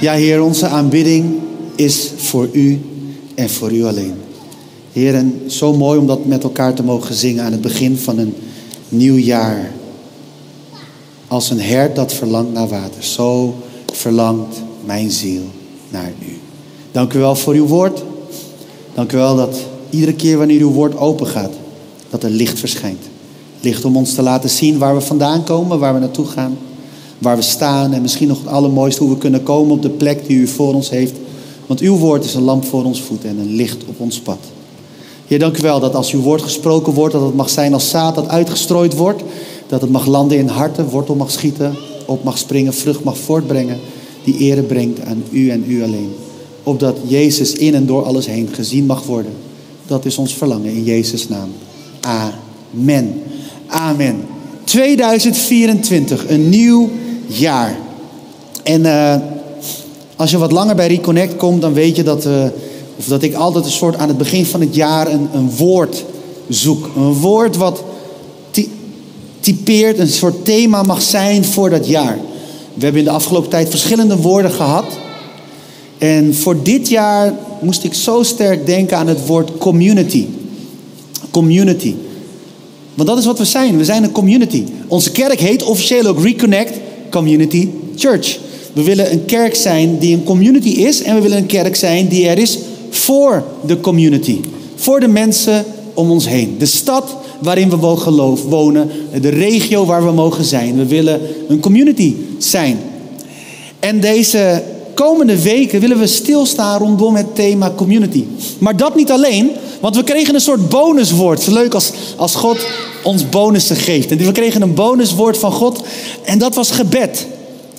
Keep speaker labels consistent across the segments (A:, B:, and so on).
A: Ja, Heer, onze aanbidding is voor u en voor u alleen. Heer, en zo mooi om dat met elkaar te mogen zingen aan het begin van een nieuw jaar. Als een hert dat verlangt naar water, zo verlangt mijn ziel naar u. Dank u wel voor uw woord. Dank u wel dat iedere keer wanneer uw woord open gaat, dat er licht verschijnt. Licht om ons te laten zien waar we vandaan komen, waar we naartoe gaan, waar we staan en misschien nog het allermooiste hoe we kunnen komen op de plek die u voor ons heeft. Want uw woord is een lamp voor ons voet en een licht op ons pad. Heer, dank u wel dat als uw woord gesproken wordt, dat het mag zijn als zaad dat uitgestrooid wordt. Dat het mag landen in harten, wortel mag schieten, op mag springen, vrucht mag voortbrengen. Die ere brengt aan u en u alleen. Opdat Jezus in en door alles heen gezien mag worden. Dat is ons verlangen in Jezus' naam. Amen. Amen. 2024, een nieuw jaar. En uh, als je wat langer bij Reconnect komt, dan weet je dat, uh, of dat ik altijd een soort aan het begin van het jaar een, een woord zoek. Een woord wat typeert, een soort thema mag zijn voor dat jaar. We hebben in de afgelopen tijd verschillende woorden gehad. En voor dit jaar moest ik zo sterk denken aan het woord community. Community. Want dat is wat we zijn. We zijn een community. Onze kerk heet officieel ook Reconnect Community Church. We willen een kerk zijn die een community is. En we willen een kerk zijn die er is voor de community. Voor de mensen om ons heen. De stad waarin we mogen wonen. De regio waar we mogen zijn. We willen een community zijn. En deze komende weken willen we stilstaan rondom het thema community. Maar dat niet alleen, want we kregen een soort bonuswoord. Leuk als, als God ons bonussen geeft. En we kregen een bonuswoord van God en dat was gebed.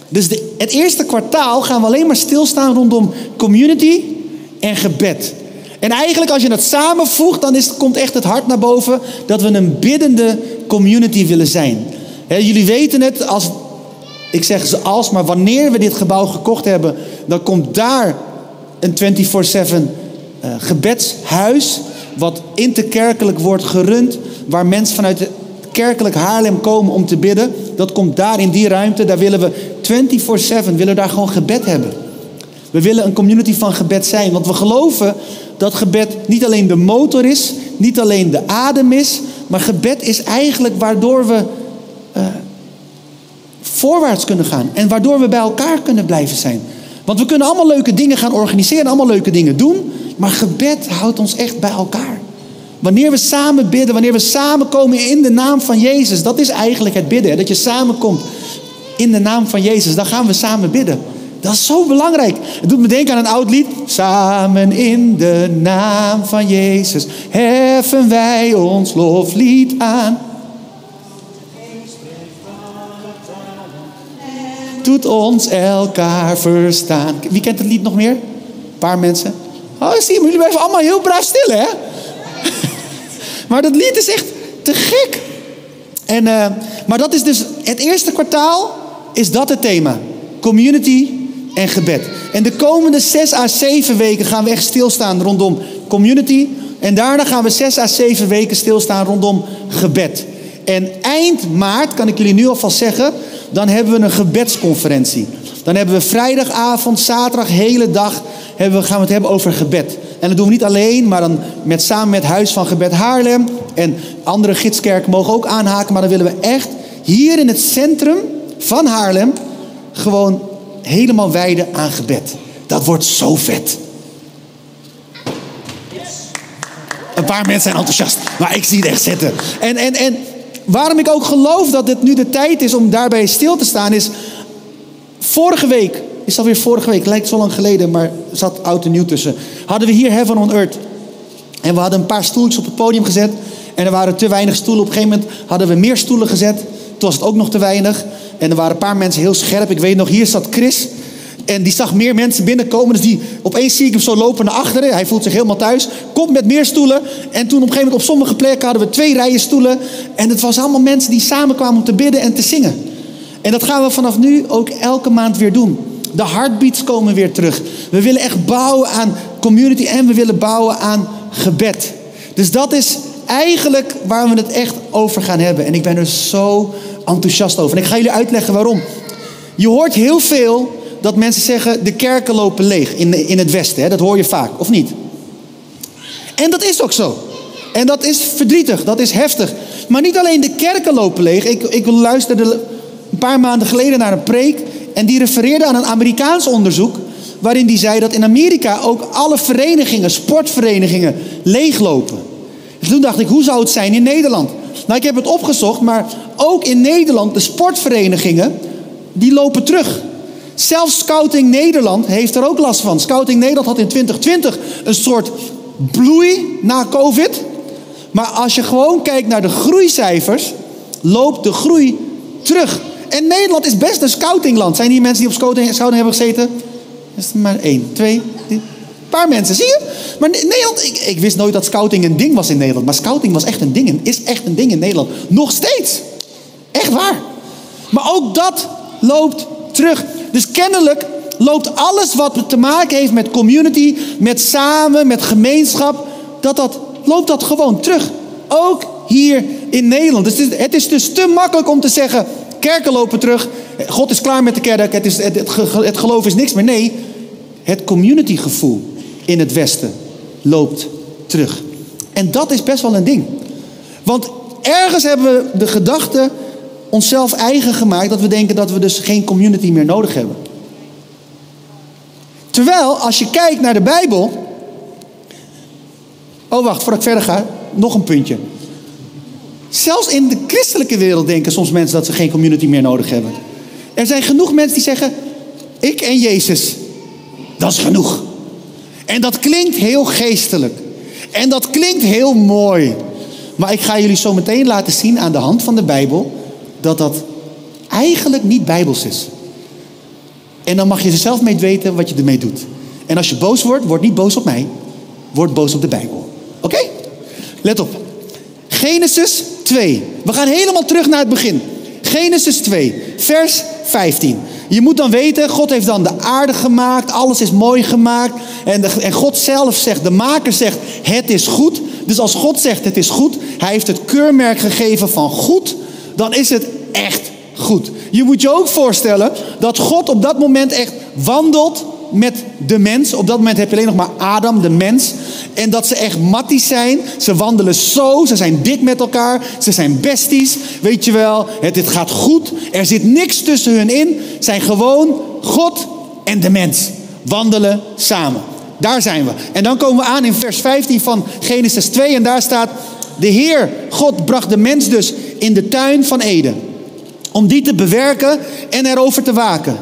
A: Dus de, het eerste kwartaal gaan we alleen maar stilstaan rondom community en gebed. En eigenlijk als je dat samenvoegt, dan is, komt echt het hart naar boven dat we een biddende community willen zijn. jullie weten het, als, ik zeg ze als, maar wanneer we dit gebouw gekocht hebben, dan komt daar een 24-7 uh, eh, gebedshuis, wat interkerkelijk wordt gerund, waar mensen vanuit het kerkelijk Haarlem komen om te bidden. Dat komt daar in die ruimte, daar willen we 24-7, willen daar gewoon gebed hebben. We willen een community van gebed zijn, want we geloven dat gebed niet alleen de motor is, niet alleen de adem is, maar gebed is eigenlijk waardoor we uh, voorwaarts kunnen gaan en waardoor we bij elkaar kunnen blijven zijn. Want we kunnen allemaal leuke dingen gaan organiseren, allemaal leuke dingen doen, maar gebed houdt ons echt bij elkaar. Wanneer we samen bidden, wanneer we samenkomen in de naam van Jezus, dat is eigenlijk het bidden. Dat je samenkomt in de naam van Jezus, dan gaan we samen bidden. Dat is zo belangrijk. Het doet me denken aan een oud lied. Samen in de naam van Jezus heffen wij ons loflied aan. Doet ons elkaar verstaan. Wie kent het lied nog meer? Een paar mensen. Oh, zie je, jullie blijven allemaal heel braaf stil, hè? maar dat lied is echt te gek. En, uh, maar dat is dus het eerste kwartaal is dat het thema. Community en gebed. En de komende zes à zeven weken gaan we echt stilstaan rondom community. En daarna gaan we zes à zeven weken stilstaan rondom gebed. En eind maart, kan ik jullie nu alvast zeggen, dan hebben we een gebedsconferentie. Dan hebben we vrijdagavond, zaterdag, hele dag hebben we, gaan we het hebben over gebed. En dat doen we niet alleen, maar dan met, samen met Huis van Gebed Haarlem. En andere gidskerken mogen ook aanhaken. Maar dan willen we echt hier in het centrum van Haarlem gewoon helemaal wijden aan gebed. Dat wordt zo vet. Een paar mensen zijn enthousiast, maar ik zie het echt zitten. En, en, en waarom ik ook geloof dat dit nu de tijd is om daarbij stil te staan, is vorige week, is alweer vorige week, lijkt zo lang geleden, maar zat oud en nieuw tussen. Hadden we hier Heaven on Earth. En we hadden een paar stoeltjes op het podium gezet. En er waren te weinig stoelen. Op een gegeven moment hadden we meer stoelen gezet. Toen was het ook nog te weinig. En er waren een paar mensen heel scherp. Ik weet nog, hier zat Chris. En die zag meer mensen binnenkomen. Dus die, opeens zie ik hem zo lopen naar achteren. Hij voelt zich helemaal thuis. Komt met meer stoelen. En toen op een gegeven moment op sommige plekken hadden we twee rijen stoelen. En het was allemaal mensen die samenkwamen om te bidden en te zingen. En dat gaan we vanaf nu ook elke maand weer doen. De heartbeats komen weer terug. We willen echt bouwen aan community en we willen bouwen aan gebed. Dus dat is eigenlijk waar we het echt over gaan hebben. En ik ben er zo enthousiast over. En ik ga jullie uitleggen waarom. Je hoort heel veel dat mensen zeggen: de kerken lopen leeg in, in het Westen. Hè? Dat hoor je vaak, of niet? En dat is ook zo. En dat is verdrietig, dat is heftig. Maar niet alleen de kerken lopen leeg. Ik, ik luisterde een paar maanden geleden naar een preek. En die refereerde aan een Amerikaans onderzoek. Waarin die zei dat in Amerika ook alle verenigingen, sportverenigingen, leeglopen. Dus toen dacht ik, hoe zou het zijn in Nederland? Nou, ik heb het opgezocht, maar ook in Nederland, de sportverenigingen, die lopen terug. Zelfs Scouting Nederland heeft er ook last van. Scouting Nederland had in 2020 een soort bloei na COVID. Maar als je gewoon kijkt naar de groeicijfers, loopt de groei terug. En Nederland is best een scoutingland. Zijn hier mensen die op scouting, hebben gezeten? is er maar één, twee, een paar mensen, zie je? Maar Nederland, ik, ik, wist nooit dat scouting een ding was in Nederland. Maar scouting was echt een ding, is echt een ding in Nederland. Nog steeds. Echt waar. Maar ook dat loopt terug. Dus kennelijk loopt alles wat te maken heeft met community, met samen, met gemeenschap, dat dat, loopt dat gewoon terug. Ook hier in Nederland. Dus het is dus te makkelijk om te zeggen, kerken lopen terug, God is klaar met de kerk, het, is, het, het, geloof is niks meer. Nee, het communitygevoel in het Westen loopt terug. En dat is best wel een ding. Want ergens hebben we de gedachte onszelf eigen gemaakt dat we denken dat we dus geen community meer nodig hebben. Terwijl, als je kijkt naar de Bijbel. Oh, wacht, voordat ik verder ga, nog een puntje. Zelfs in de christelijke wereld denken soms mensen dat ze geen community meer nodig hebben. Er zijn genoeg mensen die zeggen: Ik en Jezus, dat is genoeg. En dat klinkt heel geestelijk. En dat klinkt heel mooi. Maar ik ga jullie zo meteen laten zien aan de hand van de Bijbel dat dat eigenlijk niet bijbels is. En dan mag je er zelf mee weten wat je ermee doet. En als je boos wordt, word niet boos op mij. Word boos op de Bijbel. Oké? Let op. Genesis 2. We gaan helemaal terug naar het begin. Genesis 2, vers 15. Je moet dan weten, God heeft dan de aarde gemaakt, alles is mooi gemaakt. En, en God zelf zegt, de maker zegt, het is goed. Dus als God zegt, het is goed, hij heeft het keurmerk gegeven van goed, dan is het echt goed. Je moet je ook voorstellen dat God op dat moment echt wandelt met de mens. Op dat moment heb je alleen nog maar Adam, de mens. En dat ze echt matties zijn. Ze wandelen zo. Ze zijn dik met elkaar. Ze zijn besties. Weet je wel, het, het gaat goed. Er zit niks tussen hun in. Zijn gewoon God en de mens. Wandelen samen. Daar zijn we. En dan komen we aan in vers 15 van Genesis 2. En daar staat: De Heer, God, bracht de mens dus in de tuin van Eden. Om die te bewerken en erover te waken.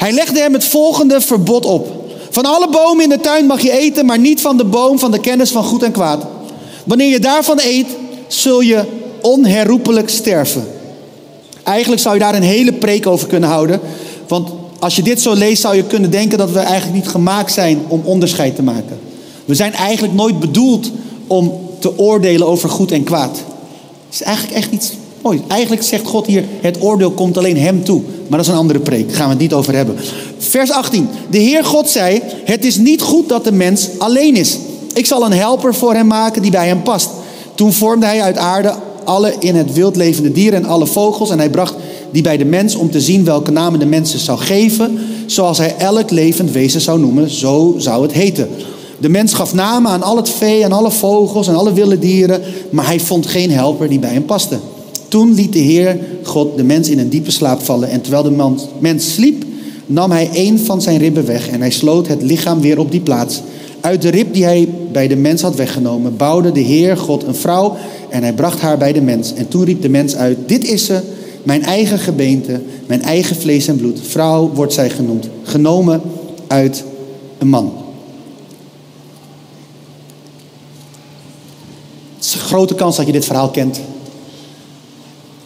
A: Hij legde hem het volgende verbod op. Van alle bomen in de tuin mag je eten, maar niet van de boom van de kennis van goed en kwaad. Wanneer je daarvan eet, zul je onherroepelijk sterven. Eigenlijk zou je daar een hele preek over kunnen houden. Want als je dit zo leest, zou je kunnen denken dat we eigenlijk niet gemaakt zijn om onderscheid te maken. We zijn eigenlijk nooit bedoeld om te oordelen over goed en kwaad. Het is eigenlijk echt iets moois. Eigenlijk zegt God hier, het oordeel komt alleen hem toe. Maar dat is een andere preek, daar gaan we het niet over hebben. Vers 18. De Heer God zei, het is niet goed dat de mens alleen is. Ik zal een helper voor hem maken die bij hem past. Toen vormde hij uit aarde alle in het wild levende dieren en alle vogels. En hij bracht die bij de mens om te zien welke namen de mensen zou geven. Zoals hij elk levend wezen zou noemen, zo zou het heten. De mens gaf namen aan al het vee en alle vogels en alle wilde dieren. Maar hij vond geen helper die bij hem paste. Toen liet de Heer God de mens in een diepe slaap vallen. En terwijl de mens sliep, nam hij een van zijn ribben weg. En hij sloot het lichaam weer op die plaats. Uit de rib die hij bij de mens had weggenomen, bouwde de Heer God een vrouw. En hij bracht haar bij de mens. En toen riep de mens uit: Dit is ze, mijn eigen gebeente, mijn eigen vlees en bloed. Vrouw wordt zij genoemd, genomen uit een man. Het is een grote kans dat je dit verhaal kent.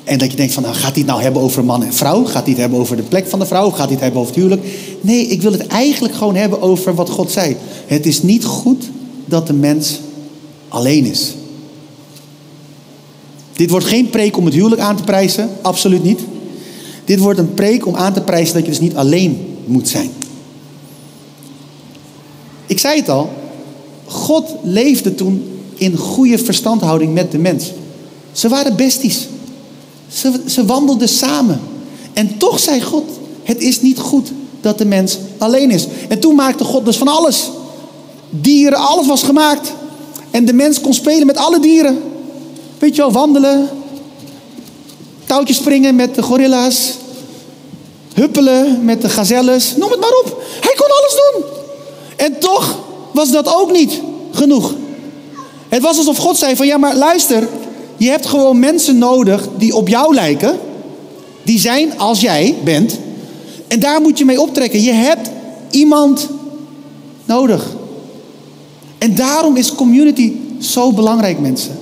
A: En dat je denkt van, nou, gaat het nou hebben over man en vrouw? Gaat het hebben over de plek van de vrouw? Gaat het hebben over het huwelijk? Nee, ik wil het eigenlijk gewoon hebben over wat God zei. Het is niet goed dat de mens alleen is. Dit wordt geen preek om het huwelijk aan te prijzen, absoluut niet. Dit wordt een preek om aan te prijzen dat je dus niet alleen moet zijn. Ik zei het al, God leefde toen in goede verstandhouding met de mens. Ze waren besties. Ze, ze wandelden samen. En toch zei God, Het is niet goed dat de mens alleen is. En toen maakte God dus van alles. Dieren, alles was gemaakt. En de mens kon spelen met alle dieren. Weet je wel, wandelen. Touwtjes springen met de gorilla's. Huppelen met de gazelles. Noem het maar op. Hij kon alles doen. En toch was dat ook niet genoeg. Het was alsof God zei van ja, maar luister. Je hebt gewoon mensen nodig die op jou lijken. Die zijn als jij bent. En daar moet je mee optrekken. Je hebt iemand nodig. En daarom is community zo belangrijk, mensen.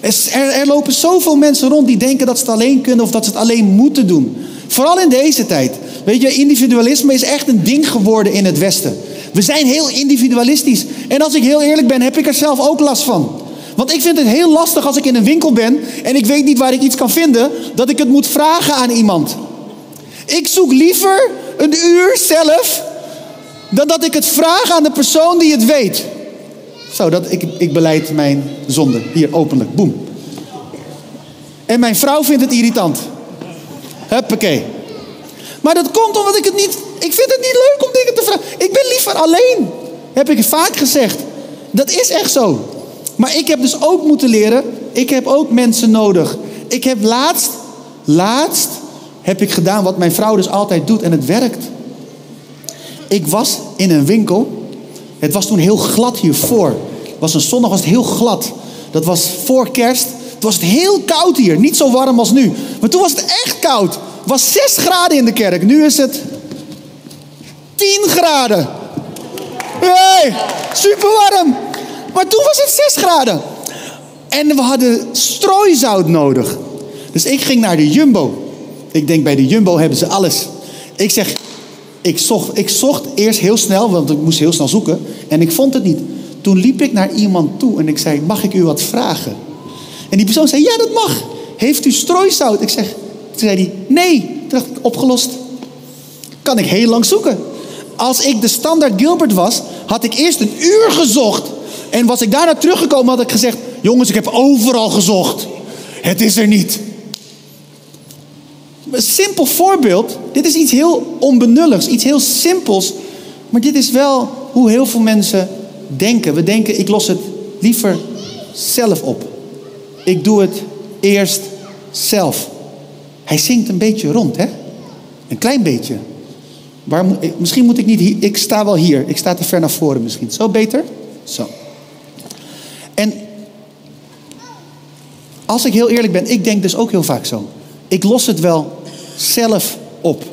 A: Er, er, lopen zoveel mensen rond die denken dat ze het alleen kunnen of dat ze het alleen moeten doen. Vooral in deze tijd. Weet je, individualisme is echt een ding geworden in het Westen. We zijn heel individualistisch. En als ik heel eerlijk ben, heb ik er zelf ook last van. Want ik vind het heel lastig als ik in een winkel ben en ik weet niet waar ik iets kan vinden, dat ik het moet vragen aan iemand. Ik zoek liever een uur zelf dan dat ik het vraag aan de persoon die het weet. Zo, dat, ik, ik beleid mijn zonde. Hier, openlijk. Boem. En mijn vrouw vindt het irritant. Huppakee. Maar dat komt omdat ik het niet... Ik vind het niet leuk om dingen te vragen. Ik ben liever alleen. Heb ik vaak gezegd. Dat is echt zo. Maar ik heb dus ook moeten leren. Ik heb ook mensen nodig. Ik heb laatst... Laatst heb ik gedaan wat mijn vrouw dus altijd doet. En het werkt. Ik was in een winkel het was toen heel glad hiervoor. Het was een zondag, was het heel glad. Dat was voor kerst. Het was heel koud hier. Niet zo warm als nu. Maar toen was het echt koud. Het was 6 graden in de kerk. Nu is het 10 graden. Hey, super warm. Maar toen was het 6 graden. En we hadden strooizout nodig. Dus ik ging naar de Jumbo. Ik denk bij de Jumbo hebben ze alles. Ik zeg, ik zocht, ik zocht eerst heel snel, want ik moest heel snel zoeken. En ik vond het niet. Toen liep ik naar iemand toe en ik zei: Mag ik u wat vragen? En die persoon zei: Ja, dat mag. Heeft u strooisout? Ik zeg: Toen zei hij: Nee. Dacht ik: Opgelost. Kan ik heel lang zoeken. Als ik de standaard Gilbert was, had ik eerst een uur gezocht. En was ik daarna teruggekomen, had ik gezegd: Jongens, ik heb overal gezocht. Het is er niet. Een simpel voorbeeld. Dit is iets heel onbenulligs, iets heel simpels. Maar dit is wel hoe heel veel mensen denken. We denken, ik los het liever zelf op. Ik doe het eerst zelf. Hij zingt een beetje rond, hè? Een klein beetje. Waar, misschien moet ik niet hier. Ik sta wel hier. Ik sta te ver naar voren misschien. Zo beter? Zo. En als ik heel eerlijk ben, ik denk dus ook heel vaak zo. Ik los het wel zelf op.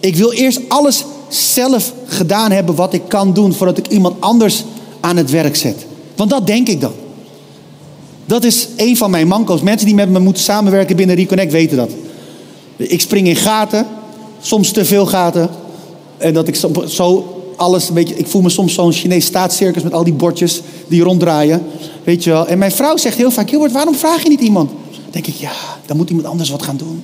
A: Ik wil eerst alles zelf gedaan hebben wat ik kan doen voordat ik iemand anders aan het werk zet. Want dat denk ik dan. Dat is een van mijn manco's. Mensen die met me moeten samenwerken binnen Reconnect weten dat. Ik spring in gaten, soms te veel gaten. En dat ik zo alles een beetje. Ik voel me soms zo'n Chinees staatscircus met al die bordjes die ronddraaien. Weet je wel. En mijn vrouw zegt heel vaak: Hilbert, waarom vraag je niet iemand? Dan denk ik, ja, dan moet iemand anders wat gaan doen.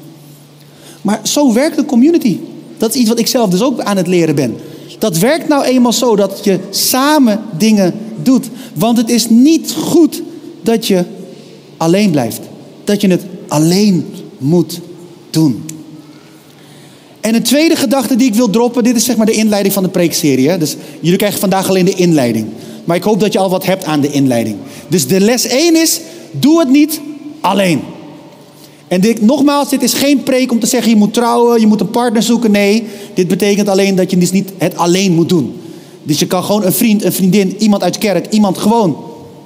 A: Maar zo werkt de community. Dat is iets wat ik zelf dus ook aan het leren ben. Dat werkt nou eenmaal zo dat je samen dingen doet. Want het is niet goed dat je alleen blijft. Dat je het alleen moet doen. En een tweede gedachte die ik wil droppen, dit is zeg maar de inleiding van de preekserie. Dus jullie krijgen vandaag alleen de inleiding. Maar ik hoop dat je al wat hebt aan de inleiding. Dus de les 1 is, doe het niet alleen. En nogmaals, dit is geen preek om te zeggen je moet trouwen, je moet een partner zoeken. Nee, dit betekent alleen dat je dus niet het alleen moet doen. Dus je kan gewoon een vriend, een vriendin, iemand uit kerk, iemand gewoon,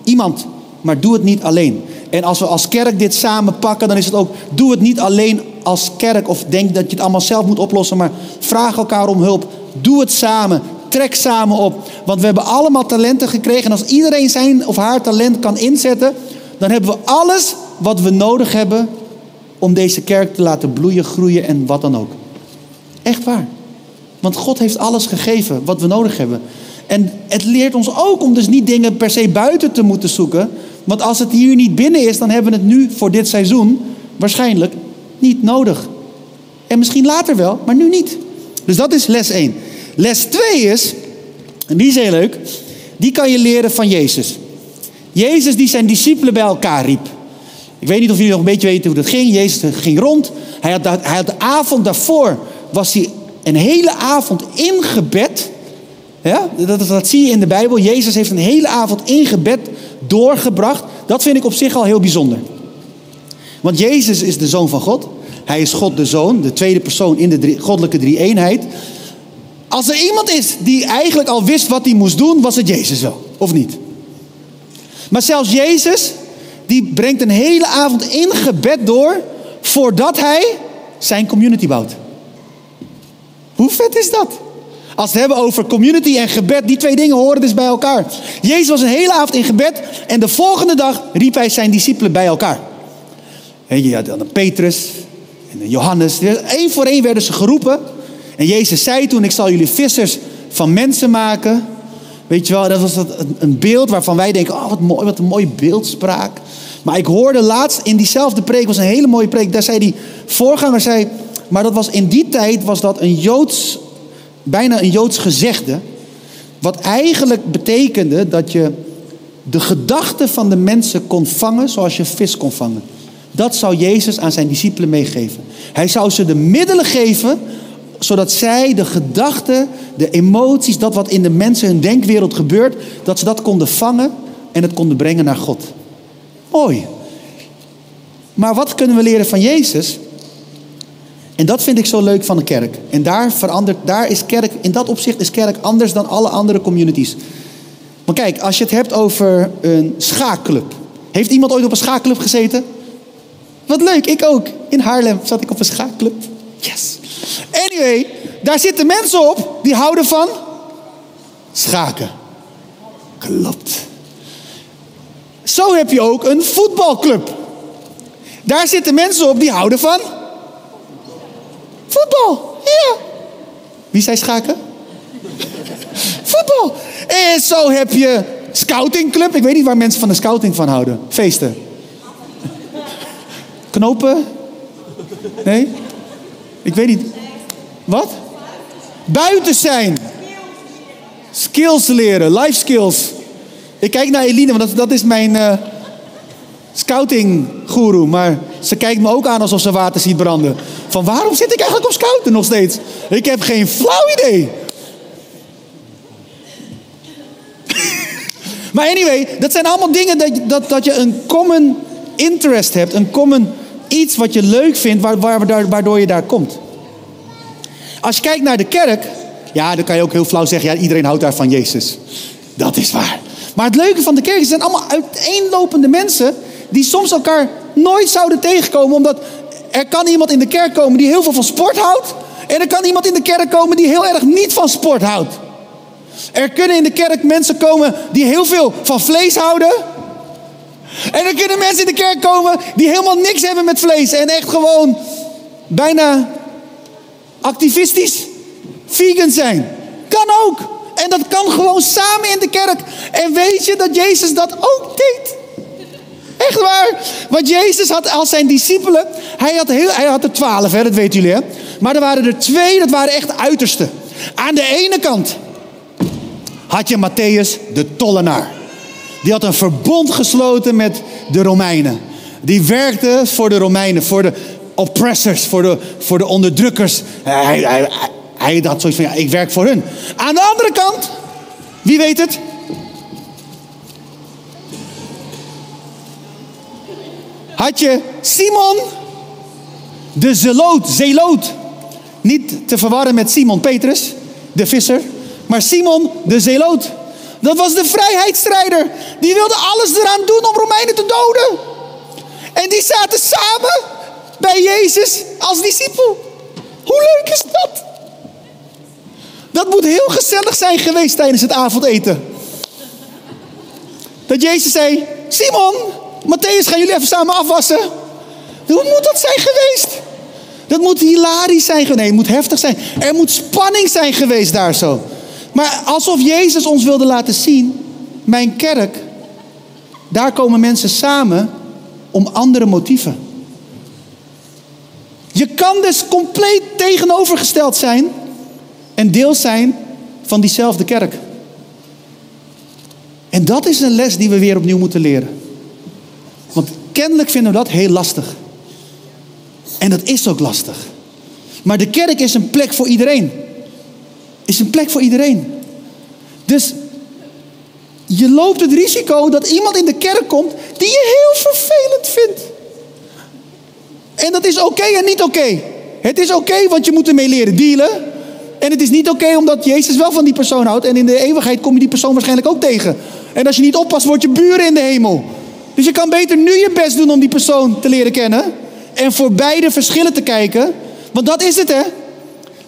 A: iemand. Maar doe het niet alleen. En als we als kerk dit samen pakken, dan is het ook, doe het niet alleen als kerk of denk dat je het allemaal zelf moet oplossen, maar vraag elkaar om hulp. Doe het samen. Trek samen op. Want we hebben allemaal talenten gekregen. En als iedereen zijn of haar talent kan inzetten, dan hebben we alles wat we nodig hebben om deze kerk te laten bloeien, groeien en wat dan ook. Echt waar. Want God heeft alles gegeven wat we nodig hebben. En het leert ons ook om dus niet dingen per se buiten te moeten zoeken. Want als het hier niet binnen is, dan hebben we het nu voor dit seizoen waarschijnlijk niet nodig. En misschien later wel, maar nu niet. Dus dat is les 1. Les 2 is, en die is heel leuk, die kan je leren van Jezus. Jezus die zijn discipelen bij elkaar riep. Ik weet niet of jullie nog een beetje weten hoe dat ging. Jezus ging rond. Hij had, hij de avond daarvoor was hij een hele avond in gebed. Ja, dat, dat zie je in de Bijbel. Jezus heeft een hele avond in gebed doorgebracht. Dat vind ik op zich al heel bijzonder. Want Jezus is de zoon van God. Hij is God de zoon, de tweede persoon in de goddelijke drie-eenheid. Als er iemand is die eigenlijk al wist wat hij moest doen, was het Jezus wel, of niet? Maar zelfs Jezus, die brengt een hele avond in gebed door voordat hij zijn community bouwt. Hoe vet is dat? Als we het hebben over community en gebed, die twee dingen horen dus bij elkaar. Jezus was een hele avond in gebed en de volgende dag riep hij zijn discipelen bij elkaar. En je had dan Petrus en Johannes. Eén voor één werden ze geroepen. En Jezus zei toen, ik zal jullie vissers van mensen maken. Weet je wel, dat was een beeld waarvan wij denken, oh wat mooi, wat een mooie beeldspraak. Maar ik hoorde laatst in diezelfde preek, was een hele mooie preek, daar zei die voorganger, zei, maar dat was in die tijd was dat een Joods, bijna een Joods gezegde. Wat eigenlijk betekende dat je de gedachten van de mensen kon vangen zoals je vis kon vangen. Dat zou Jezus aan zijn discipelen meegeven. Hij zou ze de middelen geven zodat zij de gedachten, de emoties, dat wat in de mensen hun denkwereld gebeurt, dat ze dat konden vangen en het konden brengen naar God. Mooi. Maar wat kunnen we leren van Jezus? En dat vind ik zo leuk van de kerk. En daar verandert, daar is kerk, in dat opzicht is kerk anders dan alle andere communities. Maar kijk, als je het hebt over een schaakclub. Heeft iemand ooit op een schaakclub gezeten? Wat leuk, ik ook. In Haarlem zat ik op een schaakclub. Yes. Anyway, daar zitten mensen op die houden van schaken. Klopt. Zo heb je ook een voetbalclub. Daar zitten mensen op die houden van voetbal. Ja. Wie zei schaken? voetbal. En zo heb je scoutingclub. Ik weet niet waar mensen van de scouting van houden. Feesten. Knopen? Nee? Ik weet niet. Wat? Buiten zijn. Skills leren, life skills. Ik kijk naar Eline, want dat, is mijn uh, scouting guru. Maar ze kijkt me ook aan alsof ze water ziet branden. Van waarom zit ik eigenlijk op scouten nog steeds? Ik heb geen flauw idee. maar anyway, dat zijn allemaal dingen dat, dat, dat je een common interest hebt. Een common iets wat je leuk vindt, waardoor je daar komt. Als je kijkt naar de kerk, ja, dan kan je ook heel flauw zeggen, ja, iedereen houdt daar van Jezus. Dat is waar. Maar het leuke van de kerk is, zijn allemaal uiteenlopende mensen die soms elkaar nooit zouden tegenkomen, omdat er kan iemand in de kerk komen die heel veel van sport houdt, en er kan iemand in de kerk komen die heel erg niet van sport houdt. Er kunnen in de kerk mensen komen die heel veel van vlees houden. En er kunnen mensen in de kerk komen die helemaal niks hebben met vlees en echt gewoon bijna activistisch vegan zijn. Kan ook. En dat kan gewoon samen in de kerk. En weet je dat Jezus dat ook deed? Echt waar. Want Jezus had als zijn discipelen, hij had, heel, hij had er twaalf, hè, dat weten jullie hè. Maar er waren er twee, dat waren echt uiterste. Aan de ene kant had je Matthäus, de tollenaar. Die had een verbond gesloten met de Romeinen. Die werkte voor de Romeinen, voor de, oppressors, voor de, voor de onderdrukkers. Hij, hij, hij had zoiets van, ja, ik werk voor hun. Aan de andere kant, wie weet het? Had je Simon, de zeloot, zeloot. Niet te verwarren met Simon Petrus, de visser. Maar Simon, de zeloot. Dat was de vrijheidsstrijder. Die wilde alles eraan doen om Romeinen te doden. En die zaten samen bij Jezus als discipel. Hoe leuk is dat? Dat moet heel gezellig zijn geweest tijdens het avondeten. Dat Jezus zei: Simon, Matthäus, gaan jullie even samen afwassen? Hoe moet dat zijn geweest? Dat moet hilarisch zijn geweest. Nee, het moet heftig zijn. Er moet spanning zijn geweest daar zo. Maar alsof Jezus ons wilde laten zien: mijn kerk, daar komen mensen samen om andere motieven. Je kan dus compleet tegenovergesteld zijn en deel zijn van diezelfde kerk. En dat is een les die we weer opnieuw moeten leren. Want kennelijk vinden we dat heel lastig. En dat is ook lastig. Maar de kerk is een plek voor iedereen. Is een plek voor iedereen. Dus je loopt het risico dat iemand in de kerk komt die je heel vervelend vindt. En dat is oké en niet oké. Het is oké, want je moet ermee leren dealen. En het is niet oké omdat Jezus wel van die persoon houdt. En in de eeuwigheid kom je die persoon waarschijnlijk ook tegen. En als je niet oppast, word je buren in de hemel. Dus je kan beter nu je best doen om die persoon te leren kennen. En voor beide verschillen te kijken. Want dat is het, hè?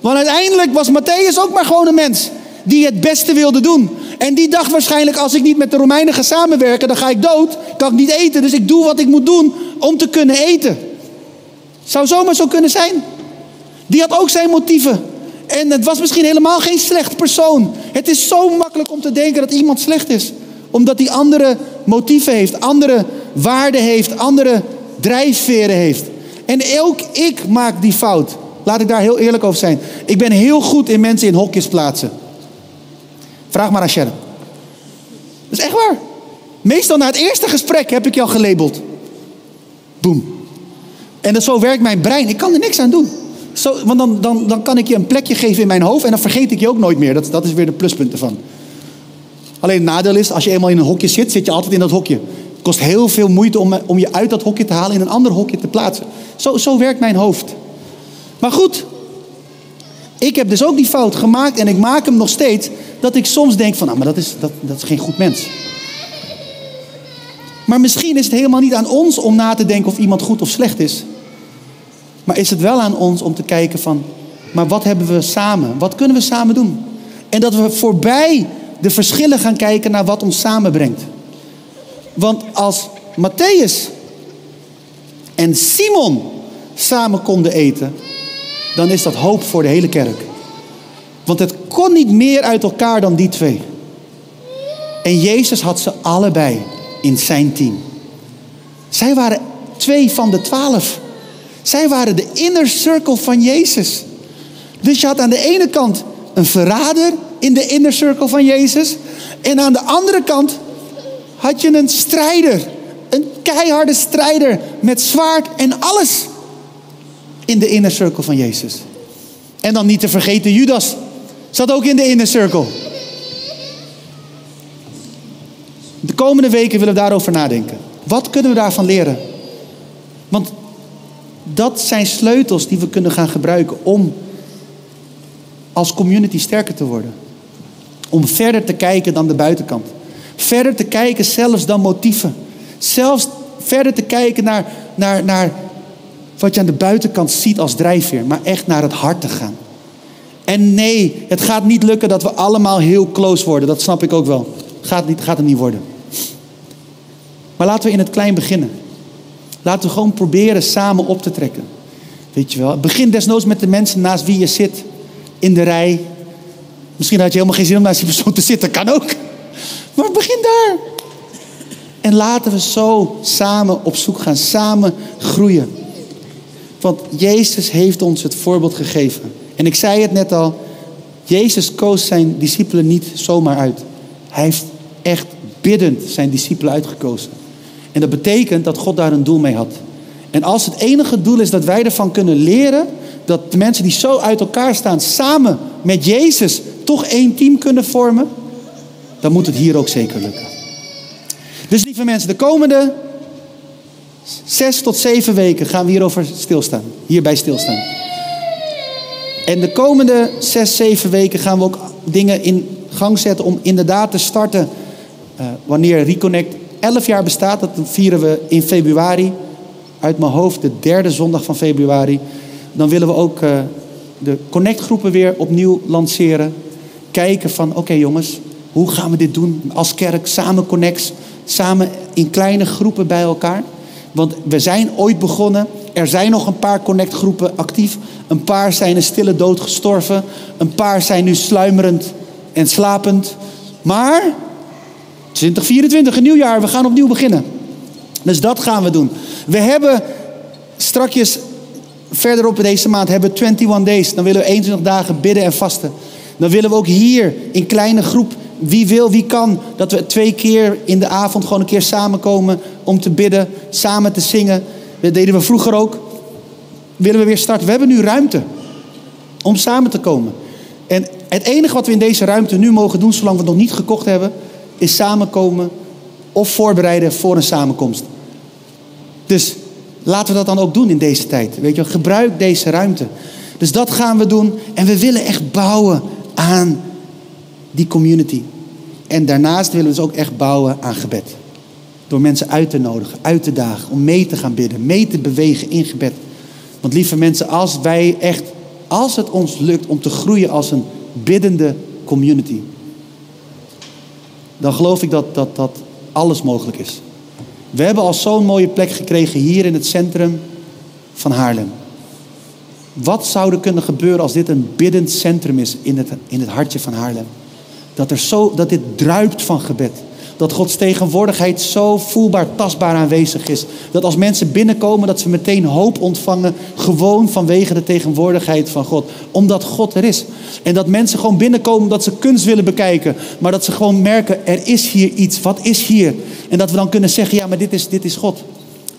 A: Want uiteindelijk was Matthäus ook maar gewoon een mens. Die het beste wilde doen. En die dacht waarschijnlijk: als ik niet met de Romeinen ga samenwerken, dan ga ik dood. Kan ik niet eten. Dus ik doe wat ik moet doen om te kunnen eten. Zou zomaar zo kunnen zijn. Die had ook zijn motieven. En het was misschien helemaal geen slecht persoon. Het is zo makkelijk om te denken dat iemand slecht is. Omdat hij andere motieven heeft, andere waarden heeft, andere drijfveren heeft. En ook ik maak die fout. Laat ik daar heel eerlijk over zijn. Ik ben heel goed in mensen in hokjes plaatsen. Vraag maar aan Sharon. Dat is echt waar. Meestal na het eerste gesprek heb ik al gelabeld. Boom. En zo werkt mijn brein. Ik kan er niks aan doen. Zo, want dan, dan, dan kan ik je een plekje geven in mijn hoofd en dan vergeet ik je ook nooit meer. Dat, dat is weer de pluspunt ervan. Alleen het nadeel is, als je eenmaal in een hokje zit, zit je altijd in dat hokje. Het kost heel veel moeite om, om je uit dat hokje te halen in een ander hokje te plaatsen. Zo, zo werkt mijn hoofd. Maar goed, ik heb dus ook die fout gemaakt en ik maak hem nog steeds. Dat ik soms denk van, nou, maar dat is, dat, dat is geen goed mens. Maar misschien is het helemaal niet aan ons om na te denken of iemand goed of slecht is. Maar is het wel aan ons om te kijken van, maar wat hebben we samen? Wat kunnen we samen doen? En dat we voorbij de verschillen gaan kijken naar wat ons samenbrengt. Want als Matthäus en Simon samen konden eten, dan is dat hoop voor de hele kerk. Want het kon niet meer uit elkaar dan die twee. En Jezus had ze allebei in zijn team. Zij waren twee van de twaalf. Zij waren de inner circle van Jezus. Dus je had aan de ene kant een verrader in de inner circle van Jezus. En aan de andere kant had je een strijder. Een keiharde strijder met zwaard en alles in de inner circle van Jezus. En dan niet te vergeten Judas. Zat ook in de inner circle. De komende weken willen we daarover nadenken. Wat kunnen we daarvan leren? Want dat zijn sleutels die we kunnen gaan gebruiken om als community sterker te worden. Om verder te kijken dan de buitenkant. Verder te kijken zelfs dan motieven. Zelfs verder te kijken naar, naar, naar wat je aan de buitenkant ziet als drijfveer. Maar echt naar het hart te gaan. En nee, het gaat niet lukken dat we allemaal heel close worden. Dat snap ik ook wel. Gaat, niet, gaat het niet worden. Maar laten we in het klein beginnen. Laten we gewoon proberen samen op te trekken. Weet je wel. Begin desnoods met de mensen naast wie je zit. In de rij. Misschien had je helemaal geen zin om naast die persoon te zitten. Kan ook. Maar begin daar. En laten we zo samen op zoek gaan. Samen groeien. Want Jezus heeft ons het voorbeeld gegeven. En ik zei het net al. Jezus koos zijn discipelen niet zomaar uit. Hij heeft echt biddend zijn discipelen uitgekozen. En dat betekent dat God daar een doel mee had. En als het enige doel is dat wij ervan kunnen leren, dat de mensen die zo uit elkaar staan samen met Jezus toch één team kunnen vormen, dan moet het hier ook zeker lukken. Dus lieve mensen, de komende zes tot zeven weken gaan we hierover stilstaan. Hierbij stilstaan. En de komende zes, zeven weken gaan we ook dingen in gang zetten om inderdaad te starten uh, wanneer Reconnect 11 jaar bestaat. Dat vieren we in februari. Uit mijn hoofd de derde zondag van februari. Dan willen we ook uh, de connectgroepen weer opnieuw lanceren. Kijken van oké jongens, hoe gaan we dit doen als kerk? Samen connects, samen in kleine groepen bij elkaar. Want we zijn ooit begonnen. Er zijn nog een paar connectgroepen actief. Een paar zijn een stille dood gestorven. Een paar zijn nu sluimerend en slapend. Maar 2024, een nieuw jaar, we gaan opnieuw beginnen. Dus dat gaan we doen. We hebben strakjes verderop deze maand hebben 21 days. Dan willen we 21 dagen bidden en vasten. Dan willen we ook hier in kleine groep, wie wil, wie kan, dat we twee keer in de avond gewoon een keer samenkomen om te bidden, samen te zingen. Dat deden we vroeger ook. Willen we weer starten. We hebben nu ruimte. Om samen te komen. En het enige wat we in deze ruimte nu mogen doen, zolang we het nog niet gekocht hebben, is samenkomen of voorbereiden voor een samenkomst. Dus laten we dat dan ook doen in deze tijd. Weet je, gebruik deze ruimte. Dus dat gaan we doen. En we willen echt bouwen aan die community. En daarnaast willen we dus ook echt bouwen aan gebed. Door mensen uit te nodigen, uit te dagen, om mee te gaan bidden, mee te bewegen in gebed. Want lieve mensen, als wij echt, als het ons lukt om te groeien als een biddende community, dan geloof ik dat, dat, dat alles mogelijk is. We hebben al zo'n mooie plek gekregen hier in het centrum van Haarlem. Wat zou er kunnen gebeuren als dit een biddend centrum is in het, in het hartje van Haarlem? Dat, er zo, dat dit druipt van gebed. Dat Gods tegenwoordigheid zo voelbaar, tastbaar aanwezig is. Dat als mensen binnenkomen, dat ze meteen hoop ontvangen. Gewoon vanwege de tegenwoordigheid van God. Omdat God er is. En dat mensen gewoon binnenkomen dat ze kunst willen bekijken. Maar dat ze gewoon merken, er is hier iets. Wat is hier? En dat we dan kunnen zeggen, ja, maar dit is, dit is God.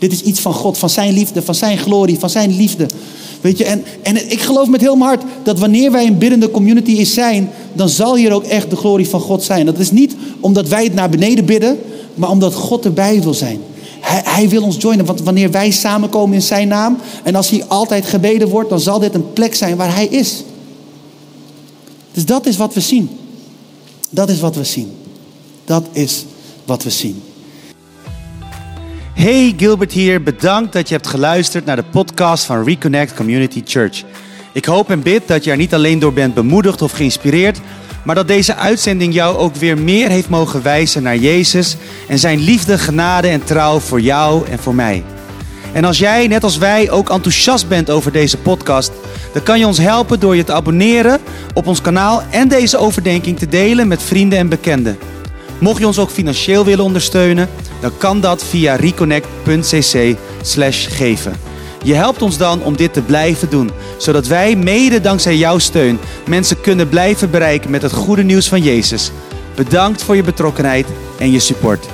A: Dit is iets van God, van zijn liefde, van zijn glorie, van zijn liefde. Weet je, en, en ik geloof met heel mijn hart dat wanneer wij een biddende community is zijn, dan zal hier ook echt de glorie van God zijn. Dat is niet omdat wij het naar beneden bidden, maar omdat God erbij wil zijn. Hij, hij wil ons joinen, want wanneer wij samenkomen in zijn naam en als hier altijd gebeden wordt, dan zal dit een plek zijn waar hij is. Dus dat is wat we zien. Dat is wat we zien. Dat is wat we zien.
B: Hey, Gilbert hier. Bedankt dat je hebt geluisterd naar de podcast van Reconnect Community Church. Ik hoop en bid dat je er niet alleen door bent bemoedigd of geïnspireerd, maar dat deze uitzending jou ook weer meer heeft mogen wijzen naar Jezus en zijn liefde, genade en trouw voor jou en voor mij. En als jij, net als wij, ook enthousiast bent over deze podcast, dan kan je ons helpen door je te abonneren op ons kanaal en deze overdenking te delen met vrienden en bekenden. Mocht je ons ook financieel willen ondersteunen, dan kan dat via reconnect.cc/geven. Je helpt ons dan om dit te blijven doen, zodat wij mede dankzij jouw steun mensen kunnen blijven bereiken met het goede nieuws van Jezus. Bedankt voor je betrokkenheid en je support.